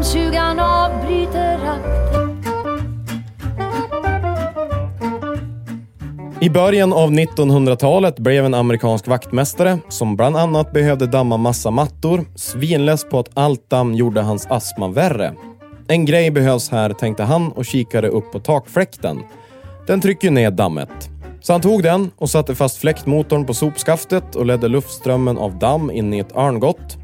Dammsugaren avbryter akten I början av 1900-talet blev en amerikansk vaktmästare som bland annat behövde damma massa mattor svinless på att allt damm gjorde hans astma värre. En grej behövs här, tänkte han och kikade upp på takfläkten. Den trycker ner dammet. Så han tog den och satte fast fläktmotorn på sopskaftet och ledde luftströmmen av damm in i ett örngott.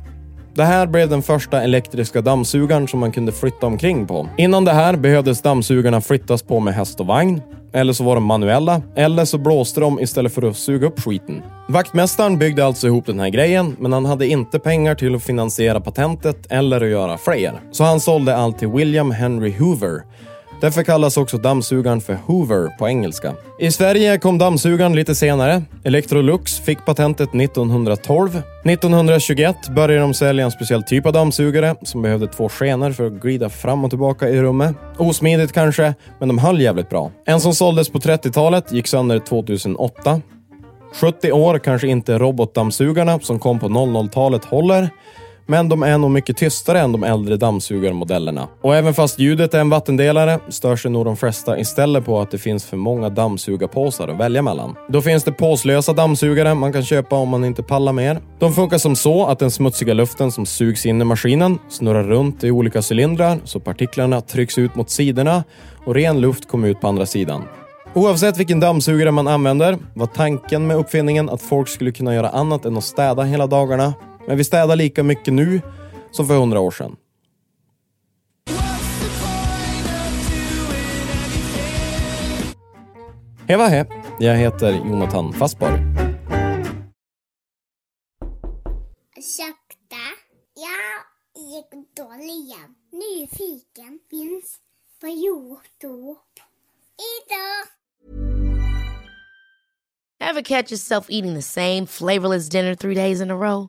Det här blev den första elektriska dammsugaren som man kunde flytta omkring på. Innan det här behövdes dammsugarna flyttas på med häst och vagn. Eller så var de manuella, eller så blåste de istället för att suga upp skiten. Vaktmästaren byggde alltså ihop den här grejen, men han hade inte pengar till att finansiera patentet eller att göra fler. Så han sålde allt till William Henry Hoover. Därför kallas också dammsugaren för Hoover på engelska. I Sverige kom dammsugaren lite senare. Electrolux fick patentet 1912. 1921 började de sälja en speciell typ av dammsugare som behövde två skenor för att glida fram och tillbaka i rummet. Osmidigt kanske, men de höll jävligt bra. En som såldes på 30-talet gick sönder 2008. 70 år kanske inte robotdammsugarna som kom på 00-talet håller, men de är nog mycket tystare än de äldre dammsugarmodellerna. Och även fast ljudet är en vattendelare stör sig nog de flesta istället på att det finns för många dammsugarpåsar att välja mellan. Då finns det påslösa dammsugare man kan köpa om man inte pallar mer. De funkar som så att den smutsiga luften som sugs in i maskinen snurrar runt i olika cylindrar så partiklarna trycks ut mot sidorna och ren luft kommer ut på andra sidan. Oavsett vilken dammsugare man använder var tanken med uppfinningen att folk skulle kunna göra annat än att städa hela dagarna. Men vi städar lika mycket nu som för hundra år sedan. Hej vad hej! Jag heter Jonathan Fassborg. Ursäkta? Jag gick dåliga. Nyfiken finns på Youtube. Idag! Ever catch yourself eating the same flavorless dinner three days in a row?